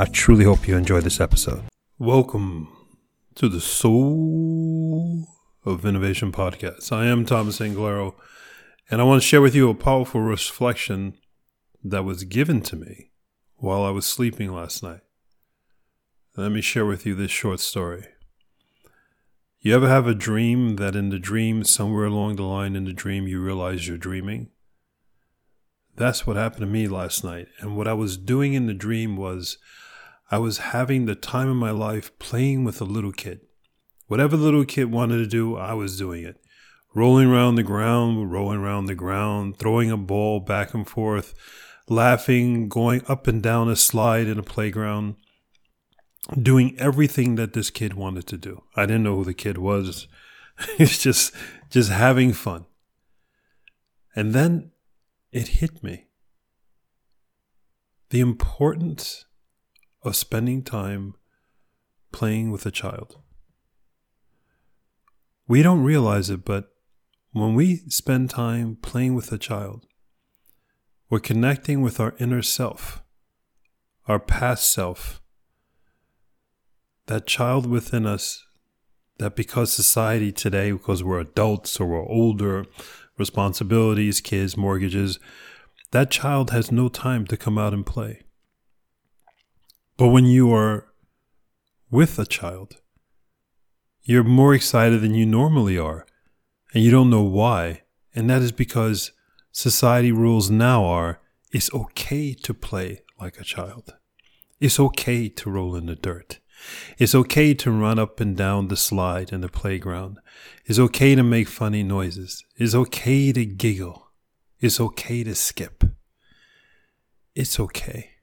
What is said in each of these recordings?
I truly hope you enjoy this episode. Welcome to the Soul of Innovation podcast. I am Thomas Anglero, and I want to share with you a powerful reflection that was given to me while I was sleeping last night. Let me share with you this short story. You ever have a dream that in the dream, somewhere along the line in the dream, you realize you're dreaming? That's what happened to me last night. And what I was doing in the dream was I was having the time of my life playing with a little kid. Whatever the little kid wanted to do, I was doing it. Rolling around the ground, rolling around the ground, throwing a ball back and forth, laughing, going up and down a slide in a playground, doing everything that this kid wanted to do. I didn't know who the kid was. It's just just having fun. And then it hit me. The importance of spending time playing with a child. We don't realize it, but when we spend time playing with a child, we're connecting with our inner self, our past self, that child within us that because society today, because we're adults or we're older, responsibilities, kids, mortgages, that child has no time to come out and play. But when you are with a child, you're more excited than you normally are, and you don't know why. And that is because society rules now are it's okay to play like a child. It's okay to roll in the dirt. It's okay to run up and down the slide in the playground. It's okay to make funny noises. It's okay to giggle. It's okay to skip. It's okay.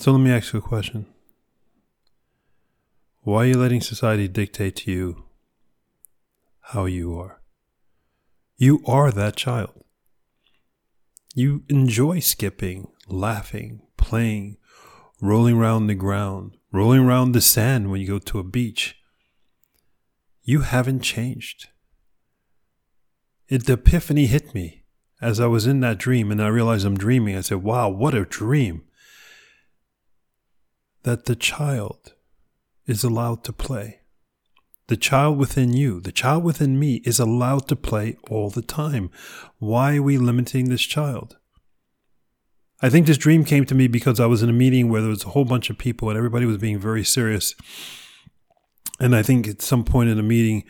So let me ask you a question. Why are you letting society dictate to you how you are? You are that child. You enjoy skipping, laughing, playing, rolling around the ground, rolling around the sand when you go to a beach. You haven't changed. It, the epiphany hit me as I was in that dream and I realized I'm dreaming. I said, wow, what a dream that the child is allowed to play. The child within you, the child within me is allowed to play all the time. Why are we limiting this child? I think this dream came to me because I was in a meeting where there was a whole bunch of people and everybody was being very serious. And I think at some point in the meeting,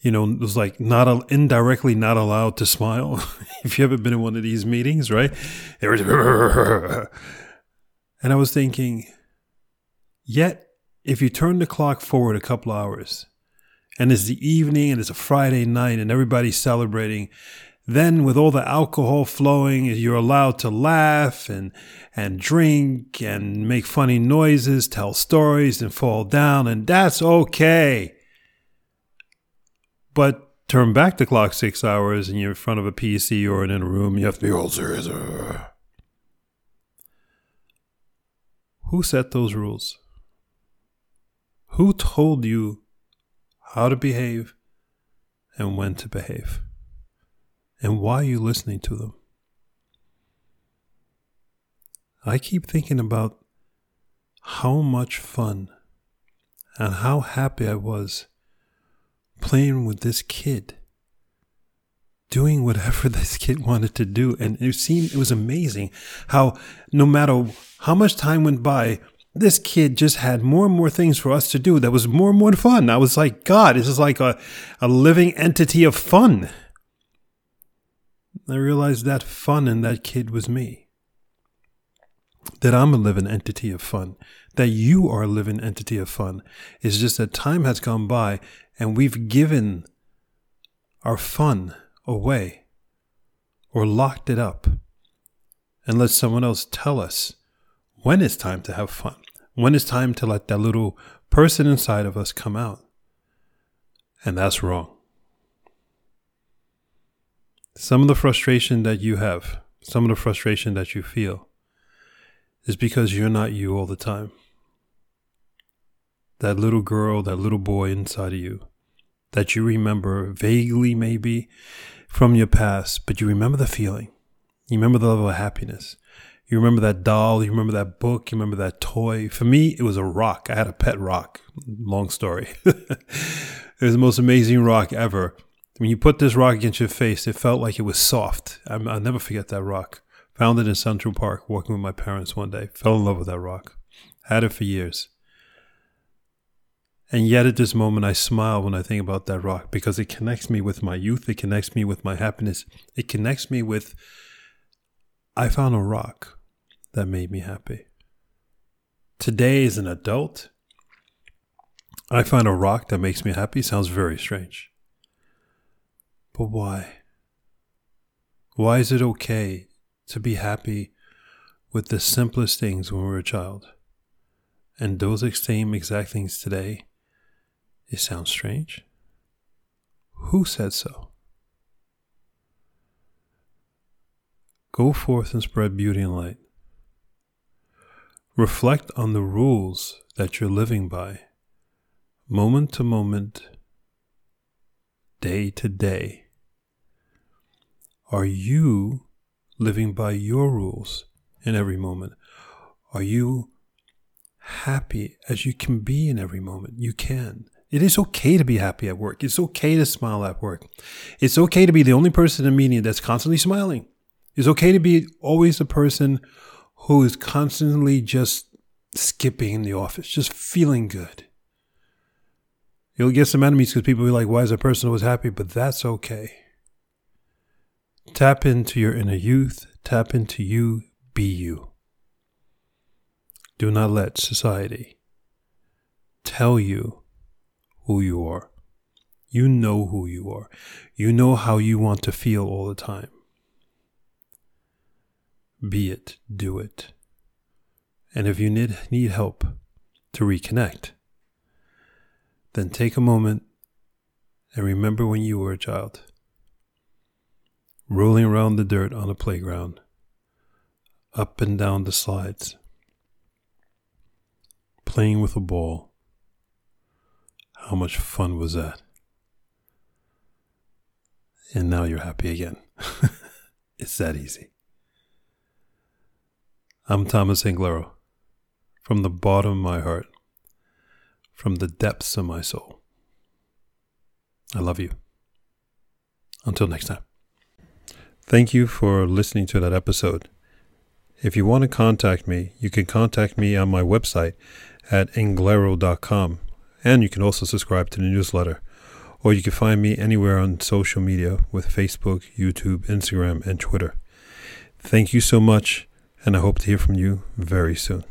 you know, it was like not indirectly not allowed to smile. if you ever been in one of these meetings, right? and I was thinking, Yet, if you turn the clock forward a couple hours, and it's the evening and it's a Friday night and everybody's celebrating, then with all the alcohol flowing, you're allowed to laugh and and drink and make funny noises, tell stories and fall down, and that's okay. But turn back the clock six hours and you're in front of a PC or in a room, you have to be oh, all serious. Who set those rules? Who told you how to behave and when to behave? And why are you listening to them? I keep thinking about how much fun and how happy I was playing with this kid, doing whatever this kid wanted to do. And it seemed, it was amazing how no matter how much time went by, this kid just had more and more things for us to do that was more and more fun. I was like, God, this is like a, a living entity of fun. I realized that fun in that kid was me. That I'm a living entity of fun. That you are a living entity of fun. It's just that time has gone by and we've given our fun away or locked it up and let someone else tell us when it's time to have fun When it's time to let that little person inside of us come out. And that's wrong. Some of the frustration that you have, some of the frustration that you feel, is because you're not you all the time. That little girl, that little boy inside of you, that you remember vaguely, maybe from your past, but you remember the feeling. You remember the level of happiness. You remember that doll. You remember that book. You remember that toy. For me, it was a rock. I had a pet rock. Long story. it was the most amazing rock ever. When you put this rock against your face, it felt like it was soft. i will never forget that rock. Found it in Central Park, walking with my parents one day. Fell in love with that rock. Had it for years. And yet, at this moment, I smile when I think about that rock because it connects me with my youth. It connects me with my happiness. It connects me with, I found a rock that made me happy. Today, as an adult, I find a rock that makes me happy sounds very strange. But why? Why is it okay to be happy with the simplest things when we were a child? And those same exact things today, it sounds strange. Who said so? Go forth and spread beauty and light. Reflect on the rules that you're living by, moment to moment, day to day. Are you living by your rules in every moment? Are you happy as you can be in every moment? You can. It is okay to be happy at work. It's okay to smile at work. It's okay to be the only person in a meeting that's constantly smiling. It's okay to be always the person who is constantly just skipping in the office, just feeling good. You'll get some enemies because people be like, why is a person always happy? But that's okay. Tap into your inner youth, tap into you, be you. Do not let society tell you who you are. You know who you are. You know how you want to feel all the time. Be it, do it. And if you need, need help to reconnect, then take a moment and remember when you were a child, rolling around the dirt on a playground, up and down the slides, playing with a ball. How much fun was that? And now you're happy again. it's that easy. I'm Thomas Anglero, from the bottom of my heart, from the depths of my soul. I love you. Until next time. Thank you for listening to that episode. If you want to contact me, you can contact me on my website at anglero.com, and you can also subscribe to the newsletter. Or you can find me anywhere on social media with Facebook, YouTube, Instagram, and Twitter. Thank you so much and I hope to hear from you very soon.